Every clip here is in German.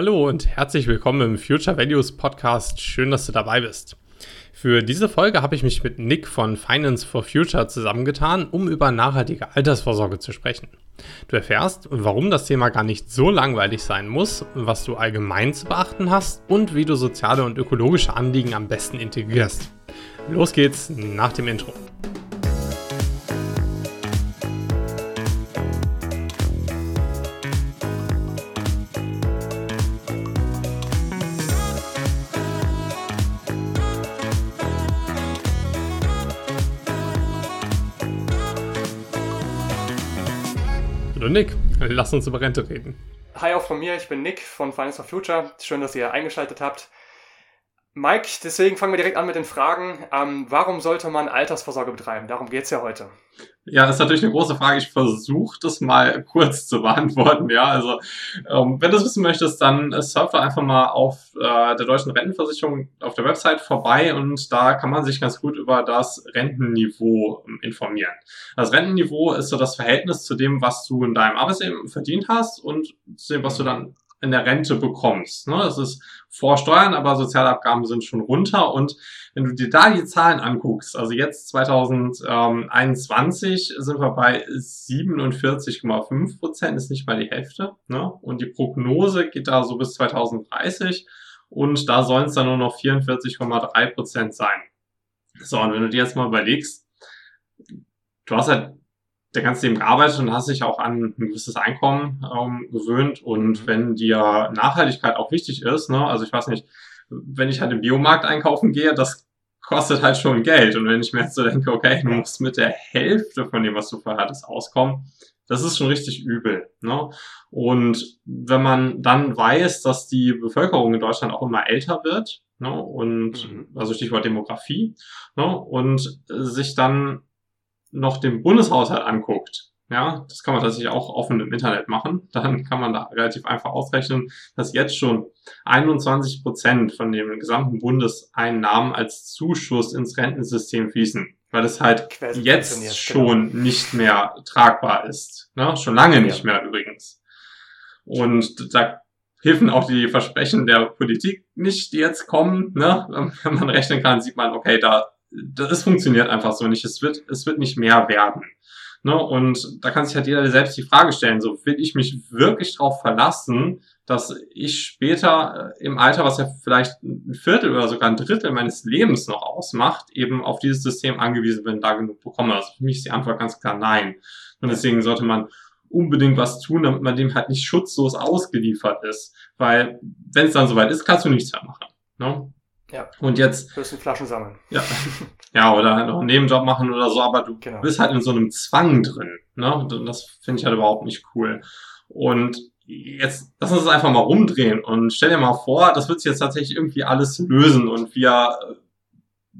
Hallo und herzlich willkommen im Future Values Podcast. Schön, dass du dabei bist. Für diese Folge habe ich mich mit Nick von Finance for Future zusammengetan, um über nachhaltige Altersvorsorge zu sprechen. Du erfährst, warum das Thema gar nicht so langweilig sein muss, was du allgemein zu beachten hast und wie du soziale und ökologische Anliegen am besten integrierst. Los geht's nach dem Intro. Nick, lass uns über Rente reden. Hi auch von mir, ich bin Nick von Finance for Future. Schön, dass ihr eingeschaltet habt. Mike, deswegen fangen wir direkt an mit den Fragen. Ähm, warum sollte man Altersvorsorge betreiben? Darum geht es ja heute. Ja, ist natürlich eine große Frage. Ich versuche das mal kurz zu beantworten. Ja, also ähm, wenn du es wissen möchtest, dann äh, surf einfach mal auf äh, der deutschen Rentenversicherung auf der Website vorbei und da kann man sich ganz gut über das Rentenniveau ähm, informieren. Das Rentenniveau ist so das Verhältnis zu dem, was du in deinem Arbeitsleben verdient hast und zu dem, was du dann in der Rente bekommst. Ne? Das ist vor Steuern, aber Sozialabgaben sind schon runter. Und wenn du dir da die Zahlen anguckst, also jetzt 2021 sind wir bei 47,5 Prozent, ist nicht mal die Hälfte. Ne? Und die Prognose geht da so bis 2030 und da sollen es dann nur noch 44,3 Prozent sein. So, und wenn du dir jetzt mal überlegst, du hast halt der ganze Leben gearbeitet und hast dich auch an ein gewisses Einkommen ähm, gewöhnt. Und mhm. wenn dir Nachhaltigkeit auch wichtig ist, ne, also ich weiß nicht, wenn ich halt im Biomarkt einkaufen gehe, das kostet halt schon Geld. Und wenn ich mir jetzt so denke, okay, du musst mit der Hälfte von dem, was du vorher hattest, auskommen, das ist schon richtig übel. Ne? Und wenn man dann weiß, dass die Bevölkerung in Deutschland auch immer älter wird, ne, und mhm. also Stichwort Demografie, ne, und sich dann noch den Bundeshaushalt anguckt, ja, das kann man tatsächlich auch offen im Internet machen, dann kann man da relativ einfach ausrechnen, dass jetzt schon 21 Prozent von den gesamten Bundeseinnahmen als Zuschuss ins Rentensystem fließen, weil es halt jetzt genau. schon genau. nicht mehr tragbar ist. Ne? Schon lange nicht mehr übrigens. Und da helfen auch die Versprechen der Politik nicht, die jetzt kommen. Ne? Wenn man rechnen kann, sieht man, okay, da das funktioniert einfach so nicht. Es wird, es wird nicht mehr werden. Ne? Und da kann sich halt jeder selbst die Frage stellen, so will ich mich wirklich darauf verlassen, dass ich später äh, im Alter, was ja vielleicht ein Viertel oder sogar ein Drittel meines Lebens noch ausmacht, eben auf dieses System angewiesen bin, da genug bekomme. Also für mich ist die Antwort ganz klar nein. Und deswegen sollte man unbedingt was tun, damit man dem halt nicht schutzlos ausgeliefert ist. Weil wenn es dann soweit ist, kannst du nichts mehr machen. Ne? Ja. Und jetzt. Wirst du Flaschen sammeln. Ja. Ja, oder halt noch einen Nebenjob machen oder so, aber du genau. bist halt in so einem Zwang drin. Ne? Und das finde ich halt überhaupt nicht cool. Und jetzt lass uns das einfach mal rumdrehen und stell dir mal vor, das wird sich jetzt tatsächlich irgendwie alles lösen und wir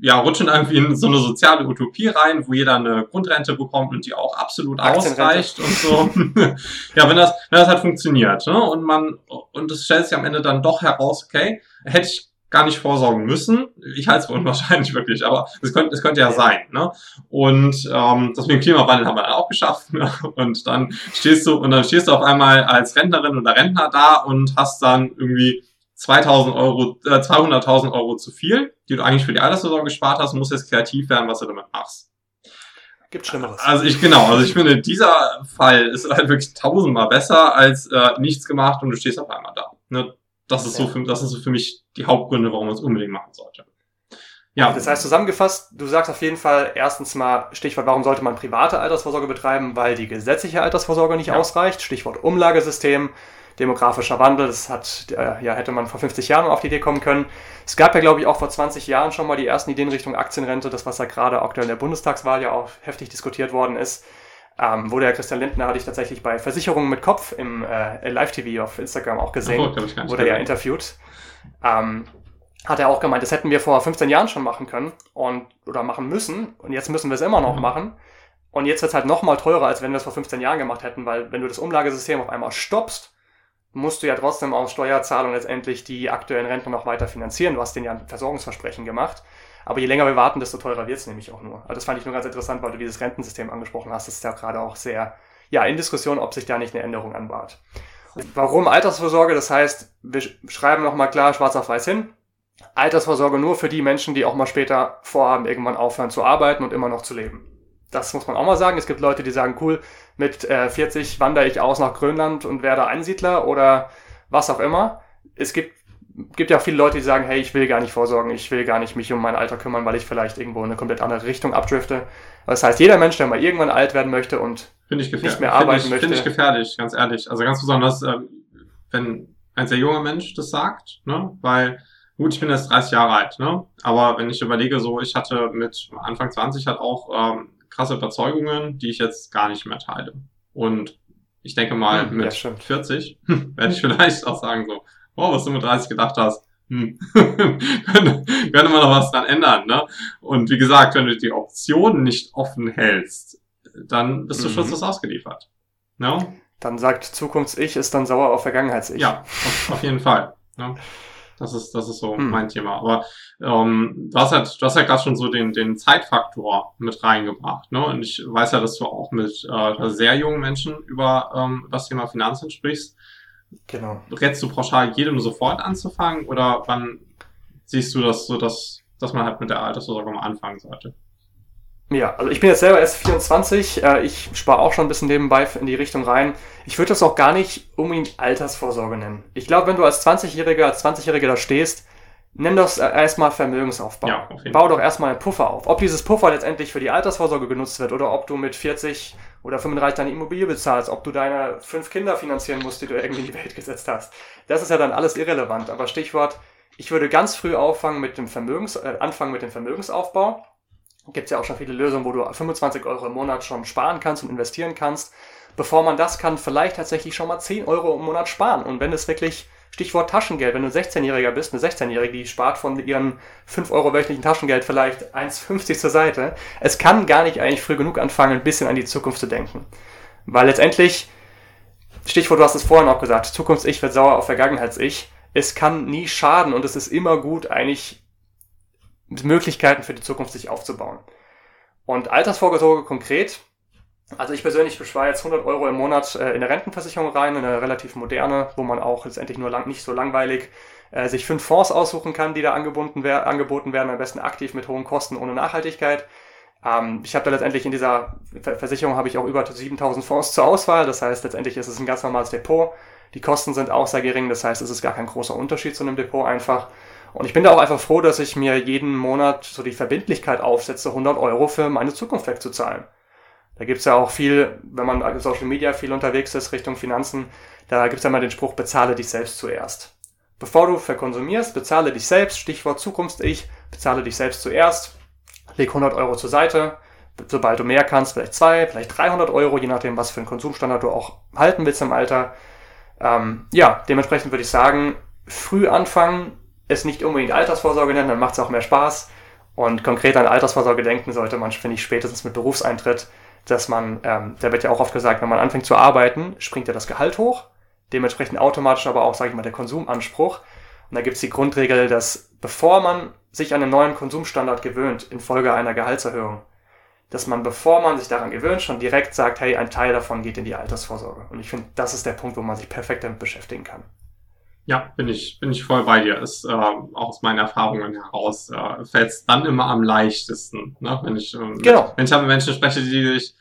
ja, rutschen irgendwie in so eine soziale Utopie rein, wo jeder eine Grundrente bekommt und die auch absolut ausreicht und so. ja, wenn das, wenn das halt funktioniert, ne? Und man, und es stellt sich am Ende dann doch heraus, okay, hätte ich gar nicht vorsorgen müssen. Ich halte es für unwahrscheinlich wirklich, aber es könnte, es könnte ja sein. Ne? Und ähm, das mit dem Klimawandel haben wir dann auch geschafft. Ne? Und dann stehst du und dann stehst du auf einmal als Rentnerin oder Rentner da und hast dann irgendwie 2000 Euro, äh, 200.000 Euro zu viel, die du eigentlich für die Altersvorsorge gespart hast, musst jetzt kreativ werden, was du damit machst. Gibt Schlimmeres. Also ich genau, also ich finde, dieser Fall ist halt wirklich tausendmal besser als äh, nichts gemacht und du stehst auf einmal da. Ne? Das ist, so für, das ist so für mich die Hauptgründe, warum man es unbedingt machen sollte. Ja. Das heißt zusammengefasst, du sagst auf jeden Fall erstens mal Stichwort, warum sollte man private Altersvorsorge betreiben, weil die gesetzliche Altersvorsorge nicht ja. ausreicht. Stichwort Umlagesystem, demografischer Wandel, das hat, äh, ja, hätte man vor 50 Jahren auf die Idee kommen können. Es gab ja, glaube ich, auch vor 20 Jahren schon mal die ersten Ideen Richtung Aktienrente, das, was ja gerade aktuell in der Bundestagswahl ja auch heftig diskutiert worden ist. Ähm, wurde ja Christian Lindner, hatte ich tatsächlich bei Versicherungen mit Kopf im äh, Live-TV auf Instagram auch gesehen, oh, wurde ja interviewt. Ähm, hat er auch gemeint, das hätten wir vor 15 Jahren schon machen können und oder machen müssen und jetzt müssen wir es immer noch mhm. machen. Und jetzt wird es halt noch mal teurer, als wenn wir es vor 15 Jahren gemacht hätten, weil wenn du das Umlagesystem auf einmal stoppst, musst du ja trotzdem aus Steuerzahlung letztendlich die aktuellen Renten noch weiter finanzieren. Du hast denen ja ein Versorgungsversprechen gemacht. Aber je länger wir warten, desto teurer wird es nämlich auch nur. Also das fand ich nur ganz interessant, weil du dieses Rentensystem angesprochen hast. Das ist ja gerade auch sehr ja, in Diskussion, ob sich da nicht eine Änderung anbahnt. Warum Altersvorsorge? Das heißt, wir schreiben nochmal klar schwarz auf weiß hin. Altersvorsorge nur für die Menschen, die auch mal später vorhaben, irgendwann aufhören zu arbeiten und immer noch zu leben. Das muss man auch mal sagen. Es gibt Leute, die sagen, cool, mit äh, 40 wandere ich aus nach Grönland und werde Einsiedler oder was auch immer. Es gibt, gibt ja auch viele Leute, die sagen, hey, ich will gar nicht vorsorgen, ich will gar nicht mich um mein Alter kümmern, weil ich vielleicht irgendwo in eine komplett andere Richtung abdrifte. Das heißt, jeder Mensch, der mal irgendwann alt werden möchte und nicht mehr arbeiten ich, möchte. Finde ich gefährlich, ganz ehrlich. Also ganz besonders, äh, wenn ein sehr junger Mensch das sagt, ne? weil gut, ich bin jetzt 30 Jahre alt, ne? aber wenn ich überlege, so ich hatte mit Anfang 20 halt auch ähm, krasse Überzeugungen, die ich jetzt gar nicht mehr teile. Und ich denke mal, hm, mit ja, 40 werde ich vielleicht auch sagen so, wow, was du mit 30 gedacht hast, hm, könnte, könnte man noch was dran ändern. Ne? Und wie gesagt, wenn du die Option nicht offen hältst, dann bist du mhm. schutzlos ausgeliefert. No? Dann sagt Zukunfts-Ich ist dann sauer auf Vergangenheits-Ich. Ja, auf, auf jeden Fall. Ne? Das ist, das ist so hm. mein Thema. Aber ähm, du hast halt, du hast halt gerade schon so den, den Zeitfaktor mit reingebracht. Ne? Und ich weiß ja, dass du auch mit äh, sehr jungen Menschen über ähm, das Thema Finanzen sprichst. Genau. Rätst du pauschal jedem sofort anzufangen oder wann siehst du das so, dass, dass man halt mit der Altersvorsorge mal anfangen sollte? Ja, also ich bin jetzt selber erst 24, äh, ich spare auch schon ein bisschen nebenbei in die Richtung rein. Ich würde das auch gar nicht unbedingt Altersvorsorge nennen. Ich glaube, wenn du als 20-Jähriger, als 20-Jähriger da stehst, nenn das erstmal Vermögensaufbau. Ja, Bau doch erstmal einen Puffer auf. Ob dieses Puffer letztendlich für die Altersvorsorge genutzt wird oder ob du mit 40 oder 35 deine Immobilie bezahlst, ob du deine fünf Kinder finanzieren musst, die du irgendwie in die Welt gesetzt hast. Das ist ja dann alles irrelevant. Aber Stichwort, ich würde ganz früh auffangen mit dem Vermögens, äh, anfangen mit dem Vermögensaufbau gibt ja auch schon viele Lösungen, wo du 25 Euro im Monat schon sparen kannst und investieren kannst. Bevor man das kann, vielleicht tatsächlich schon mal 10 Euro im Monat sparen. Und wenn es wirklich, Stichwort Taschengeld, wenn du 16-Jähriger bist, eine 16-Jährige, die spart von ihrem 5 Euro wöchentlichen Taschengeld vielleicht 1,50 zur Seite. Es kann gar nicht eigentlich früh genug anfangen, ein bisschen an die Zukunft zu denken. Weil letztendlich, Stichwort, du hast es vorhin auch gesagt, Zukunfts-Ich wird sauer auf Vergangenheits-Ich. Es kann nie schaden und es ist immer gut, eigentlich Möglichkeiten für die Zukunft sich aufzubauen. Und Altersvorsorge konkret, also ich persönlich bespare jetzt 100 Euro im Monat äh, in eine Rentenversicherung rein, in eine relativ moderne, wo man auch letztendlich nur lang, nicht so langweilig äh, sich fünf Fonds aussuchen kann, die da angeboten, wer angeboten werden, am besten aktiv mit hohen Kosten ohne Nachhaltigkeit. Ähm, ich habe da letztendlich in dieser Versicherung habe ich auch über 7000 Fonds zur Auswahl, das heißt letztendlich ist es ein ganz normales Depot. Die Kosten sind auch sehr gering, das heißt es ist gar kein großer Unterschied zu einem Depot einfach. Und ich bin da auch einfach froh, dass ich mir jeden Monat so die Verbindlichkeit aufsetze, 100 Euro für meine Zukunft wegzuzahlen. Da gibt's ja auch viel, wenn man Social Media viel unterwegs ist, Richtung Finanzen, da gibt's ja mal den Spruch, bezahle dich selbst zuerst. Bevor du verkonsumierst, bezahle dich selbst, Stichwort Zukunfts-Ich, bezahle dich selbst zuerst, leg 100 Euro zur Seite, sobald du mehr kannst, vielleicht zwei, vielleicht 300 Euro, je nachdem, was für einen Konsumstandard du auch halten willst im Alter. Ähm, ja, dementsprechend würde ich sagen, früh anfangen, es nicht unbedingt Altersvorsorge nennen, dann macht es auch mehr Spaß. Und konkret an Altersvorsorge denken sollte man, finde ich, spätestens mit Berufseintritt, dass man, ähm, da wird ja auch oft gesagt, wenn man anfängt zu arbeiten, springt ja das Gehalt hoch, dementsprechend automatisch aber auch, sage ich mal, der Konsumanspruch. Und da gibt es die Grundregel, dass bevor man sich an einen neuen Konsumstandard gewöhnt, infolge einer Gehaltserhöhung, dass man, bevor man sich daran gewöhnt, schon direkt sagt, hey, ein Teil davon geht in die Altersvorsorge. Und ich finde, das ist der Punkt, wo man sich perfekt damit beschäftigen kann. Ja, bin ich, bin ich voll bei dir. Ist äh, auch aus meinen Erfahrungen heraus äh, fällt es dann immer am leichtesten, ne? wenn ich ähm, genau. wenn ich mit Menschen spreche, die sich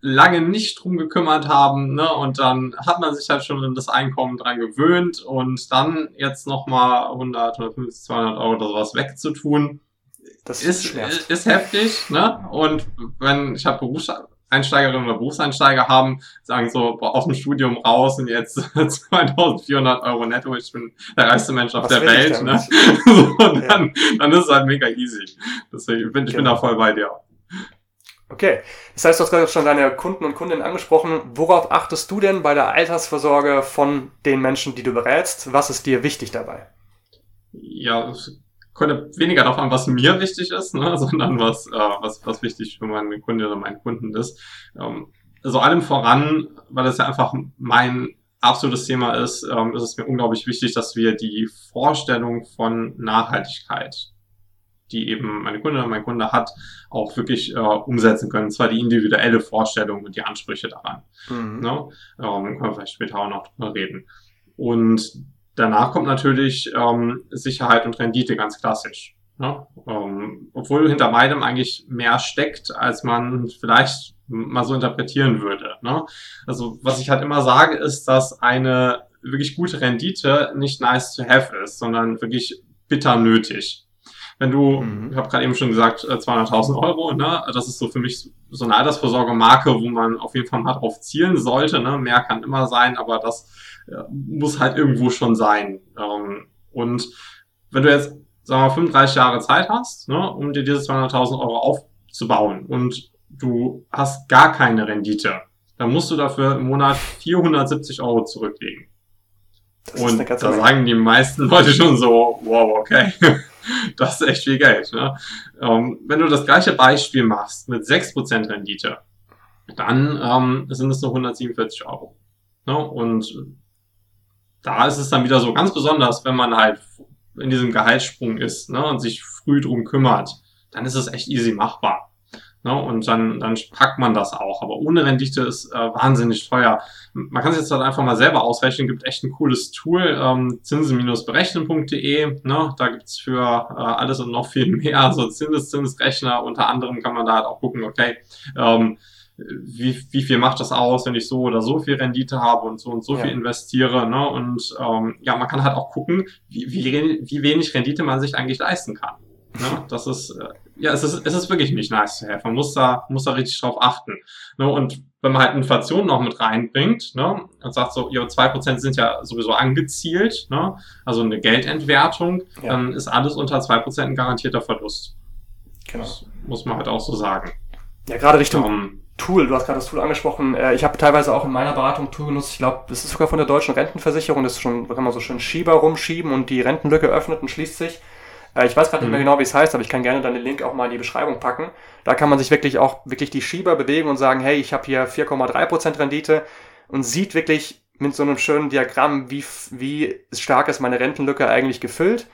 lange nicht drum gekümmert haben, ne? Und dann hat man sich halt schon in das Einkommen dran gewöhnt und dann jetzt nochmal 100, 150, 200 Euro oder sowas wegzutun, das ist, ist, ist heftig, ne? Und wenn ich habe Berufs Einsteigerinnen oder Berufseinsteiger haben, sagen so, boah, aus dem Studium raus und jetzt 2400 Euro netto, ich bin der reichste Mensch auf Was der Welt. Ne? so, und ja. dann, dann ist es halt mega easy. Deswegen bin ich genau. bin da voll bei dir. Okay, das heißt, du hast gerade schon deine Kunden und Kundinnen angesprochen. Worauf achtest du denn bei der Altersvorsorge von den Menschen, die du berätst? Was ist dir wichtig dabei? Ja, könnte weniger darauf an, was mir wichtig ist, ne, sondern was, äh, was, was wichtig für meine Kunde oder meinen Kunden ist. Ähm, also allem voran, weil das ja einfach mein absolutes Thema ist, ähm, ist es mir unglaublich wichtig, dass wir die Vorstellung von Nachhaltigkeit, die eben meine Kunde oder mein Kunde hat, auch wirklich äh, umsetzen können. Und zwar die individuelle Vorstellung und die Ansprüche daran. Mhm. Ne? Ähm, können wir vielleicht später auch noch drüber reden. Und danach kommt natürlich ähm, Sicherheit und Rendite ganz klassisch. Ne? Ähm, obwohl hinter beidem eigentlich mehr steckt, als man vielleicht mal so interpretieren würde. Ne? Also was ich halt immer sage, ist, dass eine wirklich gute Rendite nicht nice to have ist, sondern wirklich bitter nötig. Wenn du, mhm. ich habe gerade eben schon gesagt, 200.000 äh, Euro, ne, das ist so für mich so eine Altersvorsorgemarke, wo man auf jeden Fall mal drauf zielen sollte. Ne? Mehr kann immer sein, aber das äh, muss halt irgendwo schon sein. Ähm, und wenn du jetzt, sagen wir mal, 35 Jahre Zeit hast, ne, um dir diese 200.000 Euro aufzubauen und du hast gar keine Rendite, dann musst du dafür im Monat 470 Euro zurücklegen. Das und da sagen die meisten Leute schon so, wow, okay, das ist echt viel Geld. Ne? Ähm, wenn du das gleiche Beispiel machst mit 6% Rendite, dann ähm, sind es nur 147 Euro. Ne? Und da ist es dann wieder so ganz besonders, wenn man halt in diesem Gehaltssprung ist ne, und sich früh drum kümmert, dann ist es echt easy machbar. Ne? Und dann, dann packt man das auch. Aber ohne Rendite ist äh, wahnsinnig teuer. Man kann sich jetzt halt einfach mal selber ausrechnen. Gibt echt ein cooles Tool, ähm, zinsen-berechnen.de. Ne? Da gibt's für äh, alles und noch viel mehr, also Zinseszinsrechner. Unter anderem kann man da halt auch gucken, okay, ähm, wie, wie viel macht das aus, wenn ich so oder so viel Rendite habe und so und so ja. viel investiere. Ne? Und ähm, ja, man kann halt auch gucken, wie, wie, wie wenig Rendite man sich eigentlich leisten kann. Ne? Das ist, äh, ja, es ist, es ist wirklich nicht nice to have. Man muss da, muss da richtig drauf achten. Ne? Und wenn man halt Inflation noch mit reinbringt, ne, und sagt so, ja, zwei Prozent sind ja sowieso angezielt, ne, also eine Geldentwertung, ja. dann ist alles unter zwei Prozent ein garantierter Verlust. Genau. Das muss man halt auch so sagen. Ja, gerade Richtung um, Tool, du hast gerade das Tool angesprochen. Äh, ich habe teilweise auch in meiner Beratung Tool genutzt. Ich glaube, das ist sogar von der deutschen Rentenversicherung. Das ist schon, da kann man so schön Schieber rumschieben und die Rentenlücke öffnet und schließt sich. Äh, ich weiß gerade nicht mehr mhm. genau, wie es heißt, aber ich kann gerne dann den Link auch mal in die Beschreibung packen. Da kann man sich wirklich auch wirklich die Schieber bewegen und sagen, hey, ich habe hier 4,3% Rendite und sieht wirklich mit so einem schönen Diagramm, wie, wie stark ist meine Rentenlücke eigentlich gefüllt.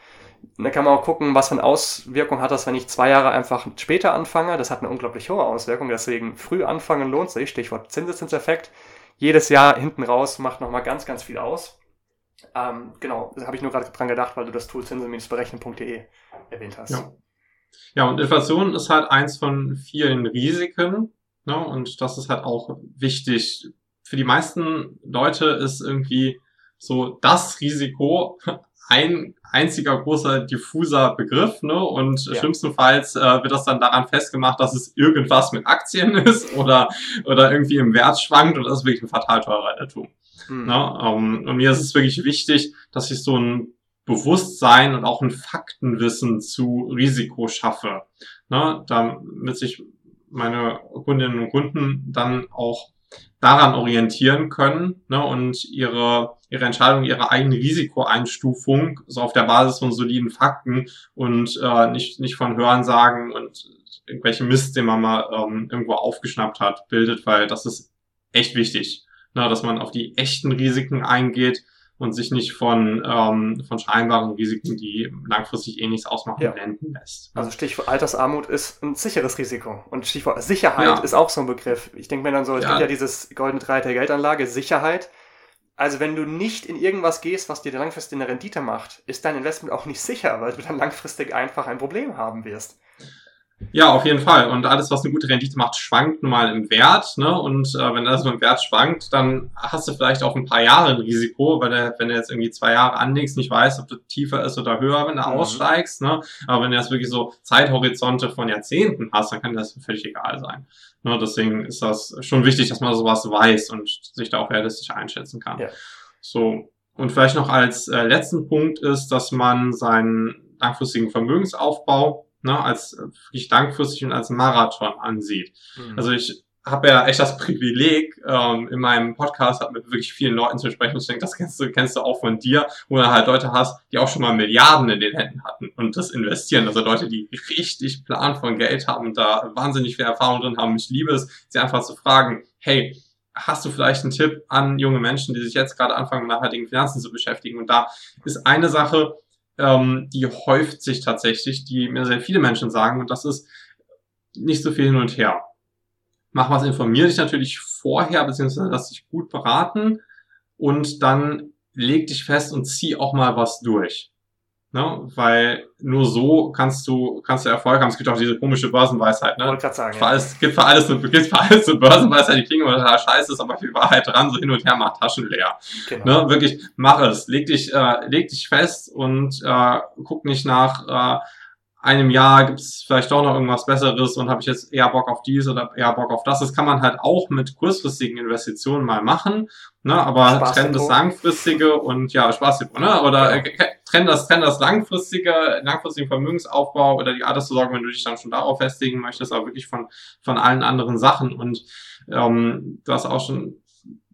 Und dann kann man auch gucken, was für eine Auswirkung hat das, wenn ich zwei Jahre einfach später anfange. Das hat eine unglaublich hohe Auswirkung, deswegen früh anfangen lohnt sich. Stichwort Zinseszinseffekt. Jedes Jahr hinten raus macht nochmal ganz, ganz viel aus. Ähm, genau, da habe ich nur gerade dran gedacht, weil du das Tool zinsen-berechnen.de erwähnt hast. Ja. ja, und Inflation ist halt eins von vielen Risiken. Ne? Und das ist halt auch wichtig. Für die meisten Leute ist irgendwie so das Risiko ein einziger großer diffuser Begriff, ne? Und ja. schlimmstenfalls äh, wird das dann daran festgemacht, dass es irgendwas mit Aktien ist oder oder irgendwie im Wert schwankt und das ist wirklich ein fatal teurer Irrtum. Mhm. Ne? Um, und mir ist es wirklich wichtig, dass ich so ein Bewusstsein und auch ein Faktenwissen zu Risiko schaffe, ne? damit sich meine Kundinnen und Kunden dann auch daran orientieren können ne, und ihre, ihre Entscheidung, ihre eigene Risikoeinstufung so auf der Basis von soliden Fakten und äh, nicht, nicht von Hörensagen und irgendwelche Mist, den man mal ähm, irgendwo aufgeschnappt hat, bildet, weil das ist echt wichtig na, dass man auf die echten Risiken eingeht und sich nicht von, ähm, von scheinbaren Risiken, die langfristig eh nichts ausmachen, ja. blenden lässt. Also Stichwort Altersarmut ist ein sicheres Risiko. Und Stichwort Sicherheit ja. ist auch so ein Begriff. Ich denke mir dann so, es ja. gibt ja dieses goldene Dreieck der Geldanlage, Sicherheit. Also wenn du nicht in irgendwas gehst, was dir langfristig eine Rendite macht, ist dein Investment auch nicht sicher, weil du dann langfristig einfach ein Problem haben wirst. Ja, auf jeden Fall. Und alles, was eine gute Rendite macht, schwankt nun mal im Wert. Ne? Und äh, wenn das im Wert schwankt, dann hast du vielleicht auch ein paar Jahre ein Risiko, weil du, wenn du jetzt irgendwie zwei Jahre anlegst, nicht weißt, ob du tiefer ist oder höher, wenn du mhm. aussteigst. Ne? Aber wenn du jetzt wirklich so Zeithorizonte von Jahrzehnten hast, dann kann das völlig egal sein. Ne? Deswegen ist das schon wichtig, dass man sowas weiß und sich da auch realistisch einschätzen kann. Ja. So. Und vielleicht noch als äh, letzten Punkt ist, dass man seinen langfristigen Vermögensaufbau ne, als wirklich langfristig und als Marathon ansieht. Mhm. Also ich habe ja echt das Privileg, ähm, in meinem Podcast mit wirklich vielen Leuten zu sprechen. Ich denke, das kennst du, kennst du auch von dir, wo du halt Leute hast, die auch schon mal Milliarden in den Händen hatten und das investieren. Also Leute, die richtig Plan von Geld haben und da wahnsinnig viel Erfahrung drin haben. Ich liebe es, sie einfach zu fragen, hey, hast du vielleicht einen Tipp an junge Menschen, die sich jetzt gerade anfangen, mit nachhaltigen Finanzen zu beschäftigen? Und da ist eine Sache, ähm, die häuft sich tatsächlich, die mir sehr viele Menschen sagen, und das ist nicht so viel hin und her. Mach was, informier dich natürlich vorher, beziehungsweise lass dich gut beraten und dann leg dich fest und zieh auch mal was durch. Ne? Weil nur so kannst du, kannst du Erfolg haben. Es gibt auch diese komische Börsenweisheit, ne? Wollte sagen, für alles, gibt für alles, eine, gibt für alles eine Börsenweisheit, die klingen immer total scheiße, ist aber viel Wahrheit dran, so hin und her macht Taschen leer. Genau. Ne? Wirklich, mach es. Leg dich, äh, leg dich fest und äh, guck nicht nach, äh, einem Jahr gibt es vielleicht doch noch irgendwas Besseres und habe ich jetzt eher Bock auf dies oder eher Bock auf das. Das kann man halt auch mit kurzfristigen Investitionen mal machen, ne? aber trenn das langfristige und ja, Spaß, ne? oder ja. äh, trenn das, trenn das langfristige, langfristigen Vermögensaufbau oder die Altersversorgung, wenn du dich dann schon darauf festigen möchtest, aber wirklich von, von allen anderen Sachen und ähm, du hast auch schon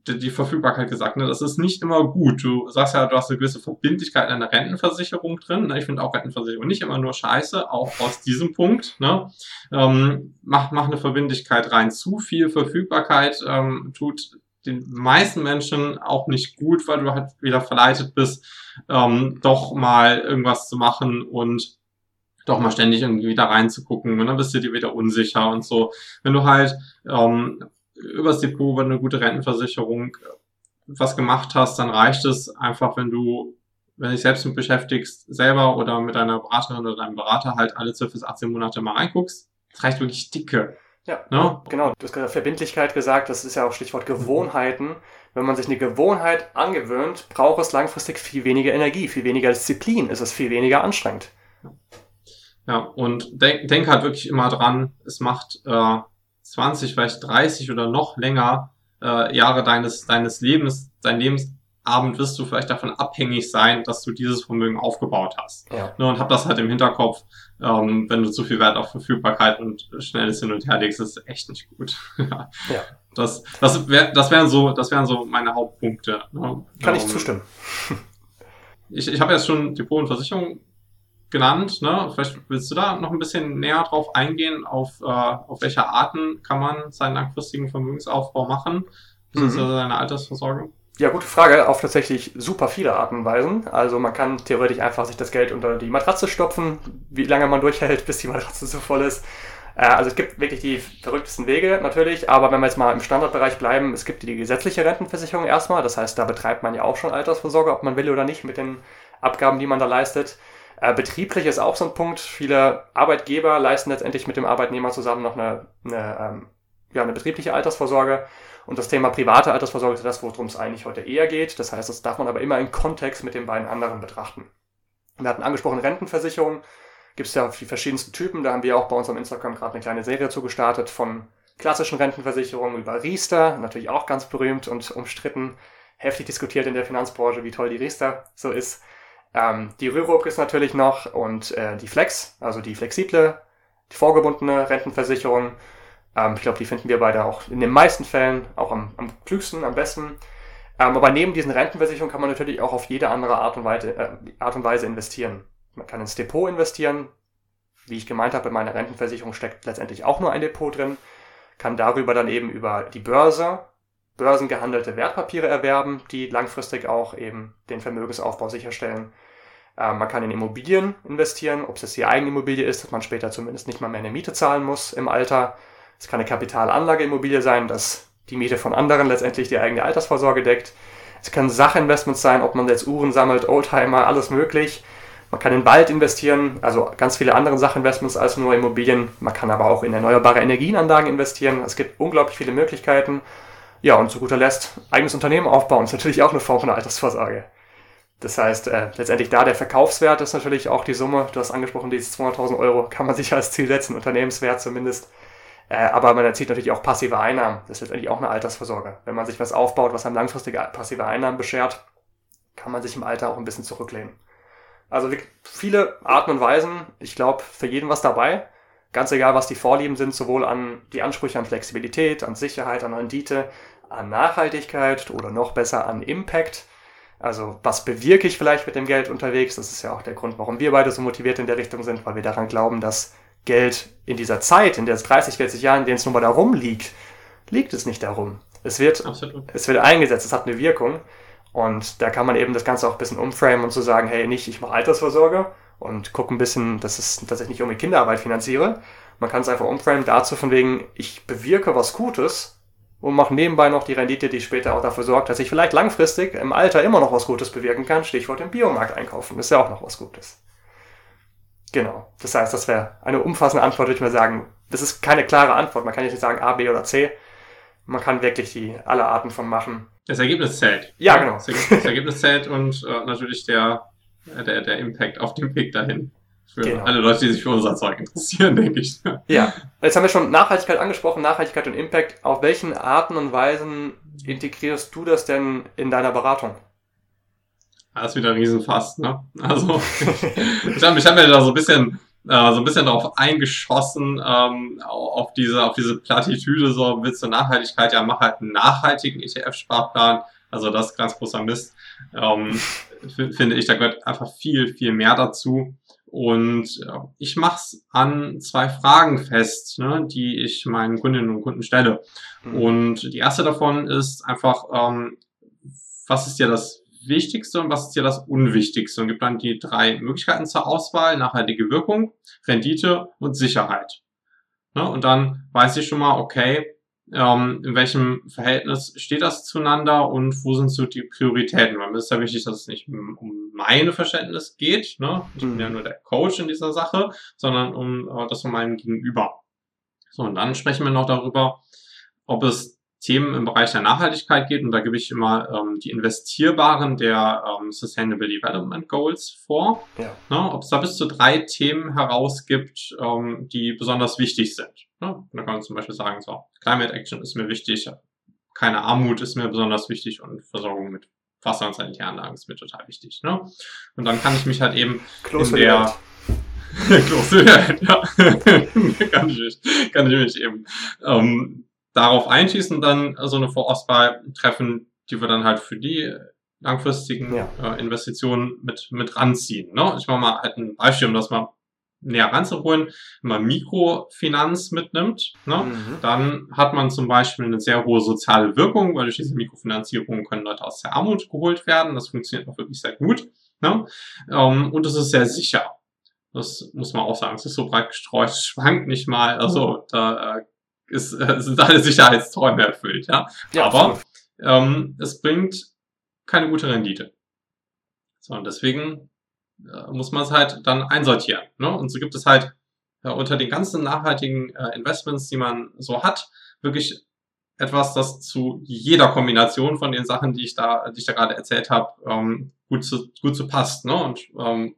die, die Verfügbarkeit gesagt. Ne? Das ist nicht immer gut. Du sagst ja, du hast eine gewisse Verbindlichkeit in der Rentenversicherung drin. Ne? Ich finde auch Rentenversicherung nicht immer nur scheiße, auch aus diesem Punkt. Ne? Ähm, mach, mach eine Verbindlichkeit rein. Zu viel Verfügbarkeit ähm, tut den meisten Menschen auch nicht gut, weil du halt wieder verleitet bist, ähm, doch mal irgendwas zu machen und doch mal ständig irgendwie wieder reinzugucken und dann bist du dir wieder unsicher und so. Wenn du halt ähm, übers Depot, wenn du eine gute Rentenversicherung äh, was gemacht hast, dann reicht es einfach, wenn du, wenn du dich selbst mit beschäftigst, selber oder mit deiner Beraterin oder deinem Berater halt alle 12 bis 18 Monate mal reinguckst. Das reicht wirklich dicke. Ja, ne? genau. Du hast gerade Verbindlichkeit gesagt, das ist ja auch Stichwort Gewohnheiten. Wenn man sich eine Gewohnheit angewöhnt, braucht es langfristig viel weniger Energie, viel weniger Disziplin, ist es viel weniger anstrengend. Ja, und denk, denk halt wirklich immer dran, es macht äh, 20, vielleicht 30 oder noch länger äh, Jahre deines, deines Lebens, dein Lebensabend wirst du vielleicht davon abhängig sein, dass du dieses Vermögen aufgebaut hast. Ja. Ne, und hab das halt im Hinterkopf, ähm, wenn du zu viel Wert auf Verfügbarkeit und schnelles Hin und Her legst, ist echt nicht gut. ja. Das, das, wär, das wären so, das wären so meine Hauptpunkte. Ne? Kann ähm, ich zustimmen. ich, ich habe jetzt schon Depot und Versicherung genannt. Ne? Vielleicht willst du da noch ein bisschen näher drauf eingehen, auf, äh, auf welche Arten kann man seinen langfristigen Vermögensaufbau machen, beziehungsweise mhm. seine Altersversorgung? Ja, gute Frage. Auf tatsächlich super viele Arten und Weisen. Also man kann theoretisch einfach sich das Geld unter die Matratze stopfen, wie lange man durchhält, bis die Matratze so voll ist. Äh, also es gibt wirklich die verrücktesten Wege natürlich, aber wenn wir jetzt mal im Standardbereich bleiben, es gibt die gesetzliche Rentenversicherung erstmal. Das heißt, da betreibt man ja auch schon Altersvorsorge, ob man will oder nicht, mit den Abgaben, die man da leistet. Äh, betrieblich ist auch so ein Punkt. Viele Arbeitgeber leisten letztendlich mit dem Arbeitnehmer zusammen noch eine, eine, ähm, ja, eine betriebliche Altersvorsorge. Und das Thema private Altersvorsorge ist das, worum es eigentlich heute eher geht. Das heißt, das darf man aber immer in Kontext mit den beiden anderen betrachten. Wir hatten angesprochen Rentenversicherung. Gibt es ja die verschiedensten Typen. Da haben wir auch bei unserem Instagram gerade eine kleine Serie zugestartet von klassischen Rentenversicherungen über Riester, natürlich auch ganz berühmt und umstritten, heftig diskutiert in der Finanzbranche, wie toll die Riester so ist. Ähm, die Rürup ist natürlich noch und äh, die Flex, also die flexible, die vorgebundene Rentenversicherung. Ähm, ich glaube, die finden wir beide auch in den meisten Fällen auch am, am klügsten, am besten. Ähm, aber neben diesen Rentenversicherungen kann man natürlich auch auf jede andere Art und, Weise, äh, Art und Weise investieren. Man kann ins Depot investieren. Wie ich gemeint habe, in meiner Rentenversicherung steckt letztendlich auch nur ein Depot drin. Kann darüber dann eben über die Börse börsengehandelte Wertpapiere erwerben, die langfristig auch eben den Vermögensaufbau sicherstellen. Äh, man kann in Immobilien investieren, ob es jetzt die eigene Immobilie ist, dass man später zumindest nicht mal mehr eine Miete zahlen muss im Alter. Es kann eine Kapitalanlageimmobilie sein, dass die Miete von anderen letztendlich die eigene Altersvorsorge deckt. Es können Sachinvestments sein, ob man jetzt Uhren sammelt, Oldtimer, alles möglich. Man kann in Wald investieren, also ganz viele andere Sachinvestments als nur Immobilien. Man kann aber auch in erneuerbare Energienanlagen investieren. Es gibt unglaublich viele Möglichkeiten. Ja, und zu guter Letzt eigenes Unternehmen aufbauen ist natürlich auch eine Form von Altersvorsorge. Das heißt, äh, letztendlich da der Verkaufswert ist natürlich auch die Summe, du hast angesprochen, diese 200.000 Euro kann man sich als Ziel setzen, Unternehmenswert zumindest. Äh, aber man erzielt natürlich auch passive Einnahmen. Das ist letztendlich auch eine Altersvorsorge. Wenn man sich was aufbaut, was einem langfristige passive Einnahmen beschert, kann man sich im Alter auch ein bisschen zurücklehnen. Also viele Arten und Weisen. Ich glaube, für jeden was dabei. Ganz egal, was die Vorlieben sind, sowohl an die Ansprüche an Flexibilität, an Sicherheit, an Rendite, an Nachhaltigkeit oder noch besser an Impact. Also was bewirke ich vielleicht mit dem Geld unterwegs? Das ist ja auch der Grund, warum wir beide so motiviert in der Richtung sind, weil wir daran glauben, dass Geld in dieser Zeit, in der es 30, 40 Jahren, in denen es nun mal darum liegt, liegt es nicht darum. Es wird, es wird eingesetzt, es hat eine Wirkung. Und da kann man eben das Ganze auch ein bisschen umframen und zu so sagen, hey, nicht ich mache Altersvorsorge und gucke ein bisschen, dass, es, dass ich nicht irgendwie Kinderarbeit finanziere. Man kann es einfach umframen dazu von wegen, ich bewirke was Gutes und mache nebenbei noch die Rendite, die später auch dafür sorgt, dass ich vielleicht langfristig im Alter immer noch was Gutes bewirken kann. Stichwort im Biomarkt einkaufen, das ist ja auch noch was Gutes. Genau. Das heißt, das wäre eine umfassende Antwort, würde ich mal sagen. Das ist keine klare Antwort. Man kann nicht sagen A, B oder C. Man kann wirklich die alle Arten von machen. Das Ergebnis zählt. Ja, genau. Das Ergebnis zählt und äh, natürlich der, der, der Impact auf dem Weg dahin. Für genau. alle Leute, die sich für unser Zeug interessieren, denke ich. Ja, jetzt haben wir schon Nachhaltigkeit angesprochen, Nachhaltigkeit und Impact. Auf welchen Arten und Weisen integrierst du das denn in deiner Beratung? Das ist wieder ein Riesenfass, ne? Also, ich habe hab mir da so ein bisschen äh, so ein bisschen darauf eingeschossen, ähm, auf diese, auf diese Plattitüde, so willst du Nachhaltigkeit, ja, mach halt einen nachhaltigen ETF-Sparplan. Also das ist ganz großer Mist. Ähm, finde ich, da gehört einfach viel, viel mehr dazu. Und ich mache es an zwei Fragen fest, ne, die ich meinen Kundinnen und Kunden stelle. Mhm. Und die erste davon ist einfach, ähm, was ist dir das Wichtigste und was ist dir das Unwichtigste? Und gibt dann die drei Möglichkeiten zur Auswahl, nachhaltige Wirkung, Rendite und Sicherheit. Ne? Und dann weiß ich schon mal, okay, ähm, in welchem Verhältnis steht das zueinander und wo sind so die Prioritäten? Weil mir ist ja wichtig, dass es nicht um meine Verständnis geht, ne? ich bin ja mhm. nur der Coach in dieser Sache, sondern um äh, das von meinem Gegenüber. So, und dann sprechen wir noch darüber, ob es Themen im Bereich der Nachhaltigkeit geht. Und da gebe ich immer ähm, die investierbaren der ähm, Sustainable Development Goals vor. Ja. Ne, Ob es da bis zu drei Themen herausgibt, ähm, die besonders wichtig sind. Ne? Da kann man zum Beispiel sagen, so, Climate Action ist mir wichtig, keine Armut ist mir besonders wichtig und Versorgung mit Wasser- und Sanitäranlagen ist mir total wichtig. Ne? Und dann kann ich mich halt eben Close in der... Close ja. kann, ich mich, kann ich mich eben ähm, darauf einschießen, dann so eine Vorauswahl treffen, die wir dann halt für die langfristigen ja. äh, Investitionen mit, mit ranziehen. Ne? Ich mache mal halt ein Beispiel, um das mal näher ranzuholen. Wenn man Mikrofinanz mitnimmt, ne? Mhm. dann hat man zum Beispiel eine sehr hohe soziale Wirkung, weil durch diese Mikrofinanzierung können Leute aus der Armut geholt werden. Das funktioniert auch wirklich sehr gut. Ne? Ähm, und es ist sehr sicher. Das muss man auch sagen. Es ist so breit gestreut, es schwankt nicht mal. Also da äh, ist, äh, sind alle Sicherheitsträume erfüllt, ja. ja Aber ähm, es bringt keine gute Rendite. So, und deswegen äh, muss man es halt dann einsortieren. Ne? Und so gibt es halt äh, unter den ganzen nachhaltigen äh, Investments, die man so hat, wirklich etwas, das zu jeder Kombination von den Sachen, die ich da, die ich da gerade erzählt habe, ähm, gut zu, gut zu passt. Ne? Und ähm,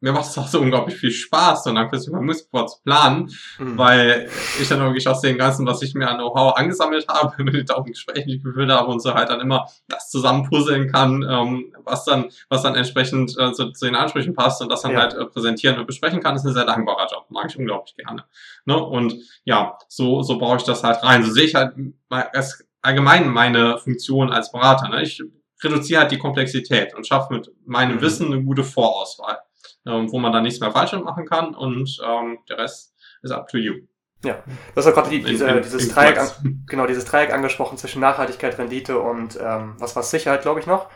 mir macht es auch so unglaublich viel Spaß, so langfristig mein Musiksport zu planen, mhm. weil ich dann wirklich aus dem Ganzen, was ich mir an Know-how angesammelt habe, mit den tausend Gesprächen, die ich geführt habe und so halt dann immer das zusammenpuzzeln kann, ähm, was dann, was dann entsprechend äh, zu, zu, den Ansprüchen passt und das dann ja. halt äh, präsentieren und besprechen kann, ist ein sehr dankbarer Job. Mag ich unglaublich gerne. Ne? Und ja, so, so baue ich das halt rein. So sehe ich halt allgemein meine Funktion als Berater. Ne? Ich reduziere halt die Komplexität und schaffe mit meinem mhm. Wissen eine gute Vorauswahl ähm, wo man dann nichts mehr falsch machen kann und ähm, der Rest ist up to you. Ja, du hast ja gerade die, diese, in, in, dieses, in Dreieck, an, genau, dieses Dreieck angesprochen zwischen Nachhaltigkeit, Rendite und ähm, was war Sicherheit, glaube ich, noch.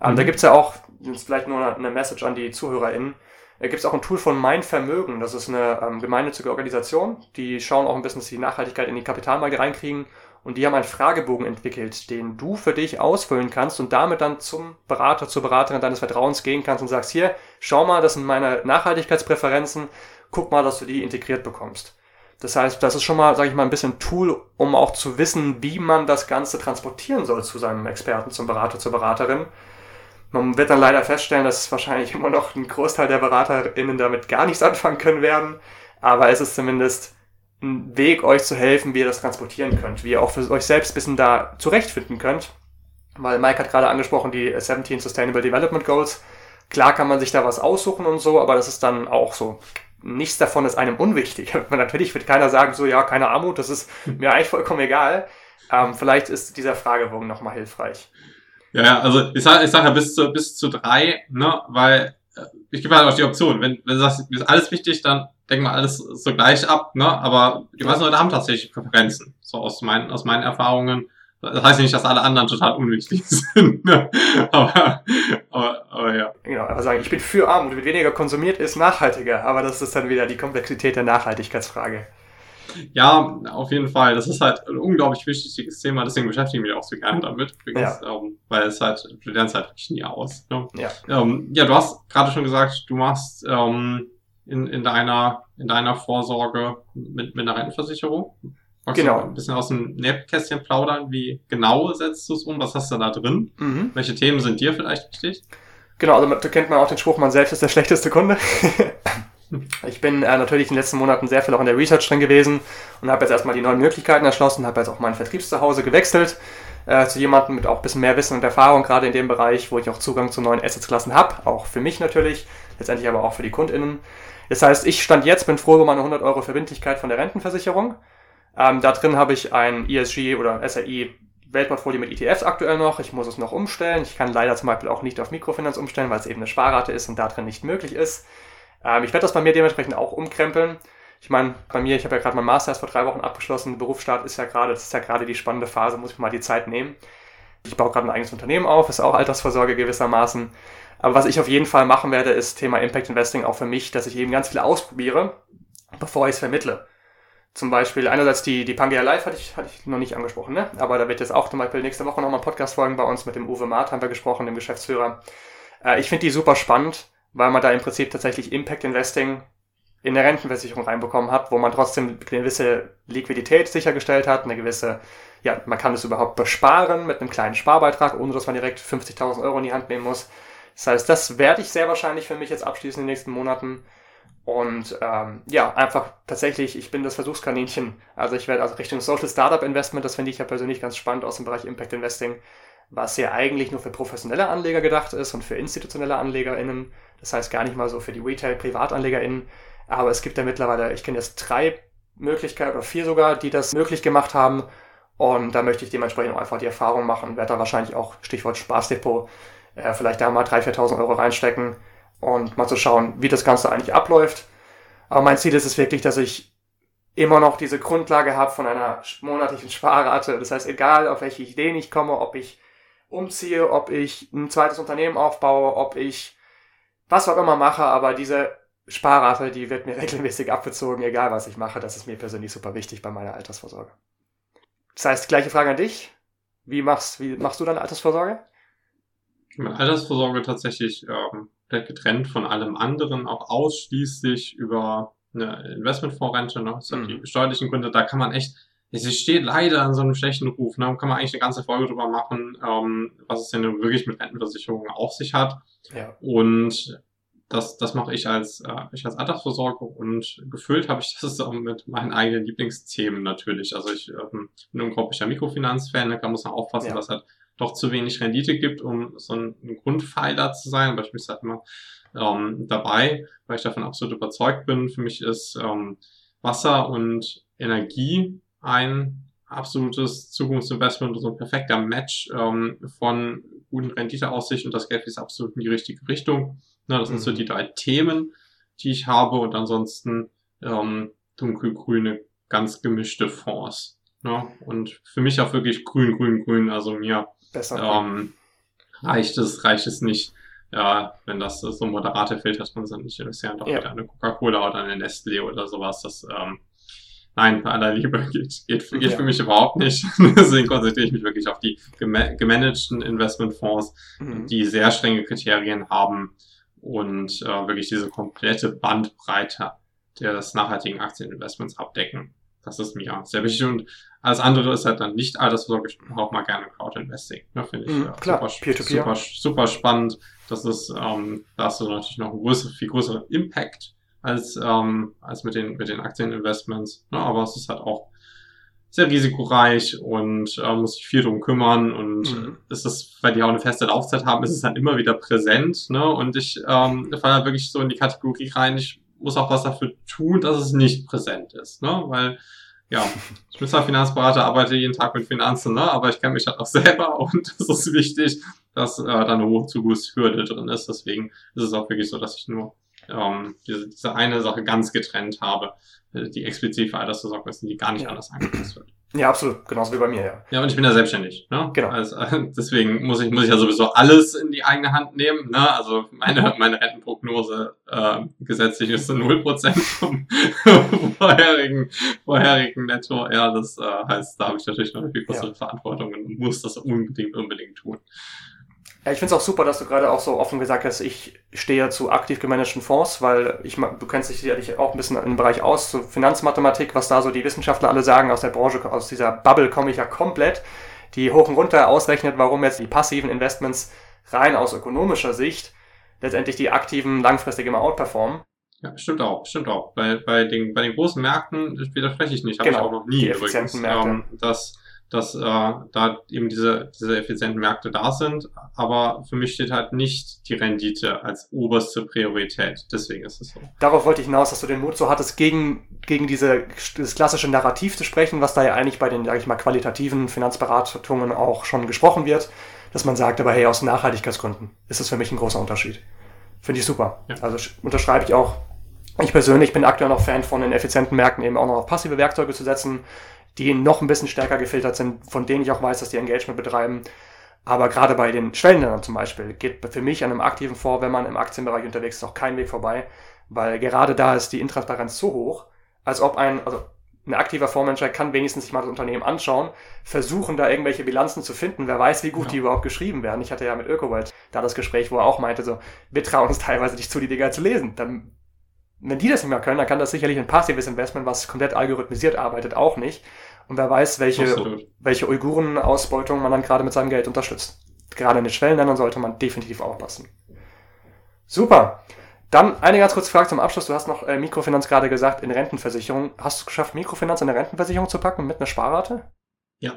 Ähm, mhm. Da gibt's ja auch, jetzt vielleicht nur eine Message an die ZuhörerInnen, da gibt's auch ein Tool von Mein Vermögen, das ist eine ähm, gemeinnützige Organisation, die schauen auch ein bisschen, dass sie die Nachhaltigkeit in die Kapitalmärkte reinkriegen und die haben einen Fragebogen entwickelt, den du für dich ausfüllen kannst und damit dann zum Berater, zur Beraterin deines Vertrauens gehen kannst und sagst, hier, schau mal, das sind meine Nachhaltigkeitspräferenzen, guck mal, dass du die integriert bekommst. Das heißt, das ist schon mal, sage ich mal, ein bisschen Tool, um auch zu wissen, wie man das Ganze transportieren soll zu seinem Experten, zum Berater, zur Beraterin. Man wird dann leider feststellen, dass wahrscheinlich immer noch ein Großteil der BeraterInnen damit gar nichts anfangen können werden. Aber es ist zumindest ein Weg, euch zu helfen, wie ihr das transportieren könnt, wie ihr auch für euch selbst ein bisschen da zurechtfinden könnt. Weil Mike hat gerade angesprochen, die 17 Sustainable Development Goals. Klar kann man sich da was aussuchen und so, aber das ist dann auch so. Nichts davon ist einem unwichtig. Natürlich wird keiner sagen, so, ja, keine Armut, das ist mir eigentlich vollkommen egal. Ähm, vielleicht ist dieser Fragebogen nochmal hilfreich. Ja, also ich sage ich sag ja bis zu, bis zu drei, ne, weil äh, ich gebe halt auch die Option. Wenn, wenn du sagst, mir ist alles wichtig, dann denk mal alles so gleich ab, ne? Aber die meisten Leute haben tatsächlich Präferenzen. So aus meinen, aus meinen Erfahrungen. Das heißt nicht, dass alle anderen total unwichtig sind. Ne? aber, aber, aber ja. Genau, aber sagen, ich bin für Armut, wird weniger konsumiert, ist nachhaltiger. Aber das ist dann wieder die Komplexität der Nachhaltigkeitsfrage. Ja, auf jeden Fall. Das ist halt ein unglaublich wichtiges Thema, deswegen beschäftige ich mich auch so gerne damit, übrigens, ja. ähm, weil es halt, du lernst halt wirklich nie aus. Ne? Ja. Ähm, ja, du hast gerade schon gesagt, du machst ähm, in, in, deiner, in deiner Vorsorge mit, mit einer Rentenversicherung. Magst genau. ein bisschen aus dem Nähkästchen plaudern? Wie genau setzt du es um? Was hast du da drin? Mhm. Welche Themen sind dir vielleicht wichtig? Genau, also da kennt man auch den Spruch, man selbst ist der schlechteste Kunde. ich bin äh, natürlich in den letzten Monaten sehr viel auch in der Research drin gewesen und habe jetzt erstmal die neuen Möglichkeiten erschlossen, habe jetzt auch mein Vertriebszuhause gewechselt äh, zu jemandem mit auch ein bisschen mehr Wissen und Erfahrung, gerade in dem Bereich, wo ich auch Zugang zu neuen Assetsklassen habe, auch für mich natürlich, letztendlich aber auch für die KundInnen. Das heißt, ich stand jetzt, bin froh über meine 100 Euro Verbindlichkeit von der Rentenversicherung ähm, da drin habe ich ein ESG oder SRI Weltportfolio mit ETFs aktuell noch. Ich muss es noch umstellen. Ich kann leider zum Beispiel auch nicht auf Mikrofinanz umstellen, weil es eben eine Sparrate ist und da drin nicht möglich ist. Ähm, ich werde das bei mir dementsprechend auch umkrempeln. Ich meine, bei mir, ich habe ja gerade mein Master erst vor drei Wochen abgeschlossen. Berufsstart ist ja gerade, das ist ja gerade die spannende Phase, muss ich mal die Zeit nehmen. Ich baue gerade ein eigenes Unternehmen auf, ist auch Altersvorsorge gewissermaßen. Aber was ich auf jeden Fall machen werde, ist Thema Impact Investing auch für mich, dass ich eben ganz viel ausprobiere, bevor ich es vermittle. Zum Beispiel einerseits die, die Pangea Live hatte ich, hatte ich noch nicht angesprochen, ne? aber da wird jetzt auch zum Beispiel nächste Woche nochmal Podcast folgen bei uns mit dem Uwe Maat haben wir gesprochen, dem Geschäftsführer. Äh, ich finde die super spannend, weil man da im Prinzip tatsächlich Impact Investing in eine Rentenversicherung reinbekommen hat, wo man trotzdem eine gewisse Liquidität sichergestellt hat, eine gewisse, ja, man kann es überhaupt besparen mit einem kleinen Sparbeitrag, ohne dass man direkt 50.000 Euro in die Hand nehmen muss. Das heißt, das werde ich sehr wahrscheinlich für mich jetzt abschließen in den nächsten Monaten. Und ähm, ja, einfach tatsächlich, ich bin das Versuchskaninchen. Also ich werde also Richtung Social Startup Investment, das finde ich ja persönlich ganz spannend aus dem Bereich Impact Investing, was ja eigentlich nur für professionelle Anleger gedacht ist und für institutionelle AnlegerInnen. Das heißt gar nicht mal so für die Retail-PrivatanlegerInnen. Aber es gibt ja mittlerweile, ich kenne jetzt drei Möglichkeiten oder vier sogar, die das möglich gemacht haben. Und da möchte ich dementsprechend auch einfach die Erfahrung machen, werde da wahrscheinlich auch, Stichwort Spaßdepot, äh, vielleicht da mal 3.000, 4.000 Euro reinstecken und mal zu schauen, wie das Ganze eigentlich abläuft. Aber mein Ziel ist es wirklich, dass ich immer noch diese Grundlage habe von einer monatlichen Sparrate. Das heißt, egal auf welche Ideen ich komme, ob ich umziehe, ob ich ein zweites Unternehmen aufbaue, ob ich was auch immer mache, aber diese Sparrate, die wird mir regelmäßig abgezogen, egal was ich mache. Das ist mir persönlich super wichtig bei meiner Altersvorsorge. Das heißt, gleiche Frage an dich. Wie machst, wie machst du deine Altersvorsorge? Meine Altersvorsorge tatsächlich ähm, getrennt von allem anderen, auch ausschließlich über eine Investmentfondsrente, ne? Das mhm. die steuerlichen Gründe, da kann man echt, es steht leider an so einem schlechten Ruf, ne? Da kann man eigentlich eine ganze Folge drüber machen, ähm, was es denn wirklich mit Rentenversicherungen auf sich hat. Ja. Und das, das mache ich als, äh, ich als Altersvorsorge und gefüllt habe ich das auch mit meinen eigenen Lieblingsthemen natürlich. Also ich ähm, bin ein unglaublicher Mikrofinanzfan, da muss man aufpassen, ja. dass halt doch zu wenig Rendite gibt, um so ein, ein Grundpfeiler zu sein. Aber ich bin halt immer ähm, dabei, weil ich davon absolut überzeugt bin. Für mich ist ähm, Wasser und Energie ein absolutes Zukunftsinvestment und so ein perfekter Match ähm, von guten Renditeaussicht und das Geld ist absolut in die richtige Richtung. Na, das mhm. sind so mhm. die drei Themen, die ich habe und ansonsten ähm, dunkelgrüne, ganz gemischte Fonds. Ja, und für mich auch wirklich grün, grün, grün. Also mir. Ähm, reicht es, reicht es nicht, ja, wenn das so moderate Filter drin sind. Ich investiere doch ja. wieder eine Coca-Cola oder eine Nestle oder sowas. Das, ähm, nein, bei aller Liebe geht, geht, geht ja. für mich überhaupt nicht. Deswegen konzentriere ich mich wirklich auf die gemanagten Investmentfonds, mhm. die sehr strenge Kriterien haben und äh, wirklich diese komplette Bandbreite des nachhaltigen Aktieninvestments abdecken. Das ist mir sehr wichtig. Und alles andere ist halt dann nicht Altersvorsorge. Ich mache auch mal gerne Crowd Investing. Ja, Finde ich mhm, klar. Super, Peer -Peer. super, super spannend. Das ist, ähm, da hast du natürlich noch einen größeren, viel größeren Impact als, ähm, als mit den, mit den Aktieninvestments. Ja, aber es ist halt auch sehr risikoreich und äh, muss sich viel drum kümmern und mhm. ist das, weil die auch eine feste Laufzeit haben, ist es dann immer wieder präsent, ne? Und ich ähm, falle halt wirklich so in die Kategorie rein, ich muss auch was dafür tun, dass es nicht präsent ist, ne? Weil ja, ich bin zwar Finanzberater, arbeite jeden Tag mit Finanzen, ne? aber ich kenne mich halt auch selber und es ist wichtig, dass äh, da eine hohe Zugangshürde drin ist. Deswegen ist es auch wirklich so, dass ich nur ähm, diese, diese eine Sache ganz getrennt habe, äh, die explizit für Altersvorsorge ist, die gar nicht anders angepasst wird. Ja, absolut. Genauso wie bei mir, ja. Ja, und ich bin ja selbstständig. Ne? Genau. Also, deswegen muss ich, muss ich ja sowieso alles in die eigene Hand nehmen. Ne? Also meine, meine Rentenprognose äh, gesetzlich ist so 0% vom vorherigen, vorherigen Netto. Ja, das äh, heißt, da habe ich natürlich noch viel größere ja. Verantwortung und muss das unbedingt, unbedingt tun. Ja, ich finde es auch super, dass du gerade auch so offen gesagt hast, ich stehe zu aktiv gemanagten Fonds, weil ich, du kennst dich sicherlich auch ein bisschen im Bereich aus, so Finanzmathematik, was da so die Wissenschaftler alle sagen aus der Branche, aus dieser Bubble komme ich ja komplett, die hoch und runter ausrechnet, warum jetzt die passiven Investments rein aus ökonomischer Sicht letztendlich die aktiven langfristig immer outperformen. Ja, stimmt auch, stimmt auch. Bei, bei, den, bei den großen Märkten widerspreche ich nicht, habe genau, ich auch noch nie die effizienten übrigens, Märkte. Ähm, dass dass äh, da eben diese, diese effizienten Märkte da sind. Aber für mich steht halt nicht die Rendite als oberste Priorität. Deswegen ist es so. Darauf wollte ich hinaus, dass du den Mut so hattest, gegen, gegen diese, das klassische Narrativ zu sprechen, was da ja eigentlich bei den, sag ich mal, qualitativen Finanzberatungen auch schon gesprochen wird, dass man sagt, aber hey, aus Nachhaltigkeitsgründen ist das für mich ein großer Unterschied. Finde ich super. Ja. Also unterschreibe ich auch. Ich persönlich bin aktuell noch Fan von den effizienten Märkten eben auch noch auf passive Werkzeuge zu setzen die noch ein bisschen stärker gefiltert sind, von denen ich auch weiß, dass die Engagement betreiben. Aber gerade bei den Schwellenländern zum Beispiel geht für mich an einem aktiven Fonds, wenn man im Aktienbereich unterwegs ist, auch kein Weg vorbei, weil gerade da ist die Intransparenz so hoch, als ob ein, also ein aktiver Fondsmanager kann wenigstens sich mal das Unternehmen anschauen, versuchen da irgendwelche Bilanzen zu finden. Wer weiß, wie gut ja. die überhaupt geschrieben werden. Ich hatte ja mit ÖkoWorld da das Gespräch, wo er auch meinte, so, wir trauen uns teilweise nicht zu, die Dinger zu lesen. Dann, wenn die das nicht mehr können, dann kann das sicherlich ein passives Investment, was komplett algorithmisiert arbeitet, auch nicht. Und wer weiß, welche, welche Uiguren-Ausbeutung man dann gerade mit seinem Geld unterstützt. Gerade in den Schwellenländern sollte man definitiv aufpassen. Super. Dann eine ganz kurze Frage zum Abschluss. Du hast noch äh, Mikrofinanz gerade gesagt in Rentenversicherung. Hast du es geschafft, Mikrofinanz in der Rentenversicherung zu packen mit einer Sparrate? Ja.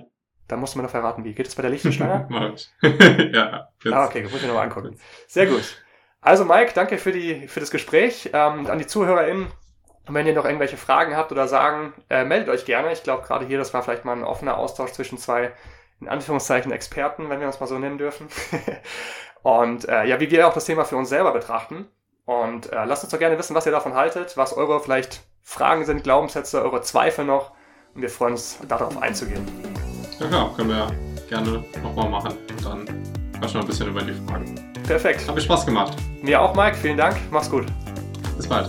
Da musst du mir noch verraten, wie. Geht es bei der Lichtensteiner? ja. Jetzt. Ah, okay, muss ich nochmal angucken. Sehr gut. Also Mike, danke für, die, für das Gespräch. Ähm, an die ZuhörerInnen, und wenn ihr noch irgendwelche Fragen habt oder sagen, äh, meldet euch gerne. Ich glaube, gerade hier, das war vielleicht mal ein offener Austausch zwischen zwei, in Anführungszeichen, Experten, wenn wir uns mal so nennen dürfen. und äh, ja, wie wir auch das Thema für uns selber betrachten. Und äh, lasst uns doch gerne wissen, was ihr davon haltet, was eure vielleicht Fragen sind, Glaubenssätze, eure Zweifel noch. Und wir freuen uns, darauf einzugehen. Ja, klar, können wir gerne nochmal machen. Und dann quatschen wir ein bisschen über die Fragen. Perfekt. Hat mir Spaß gemacht. Mir auch, Mike. Vielen Dank. Mach's gut. Bis bald.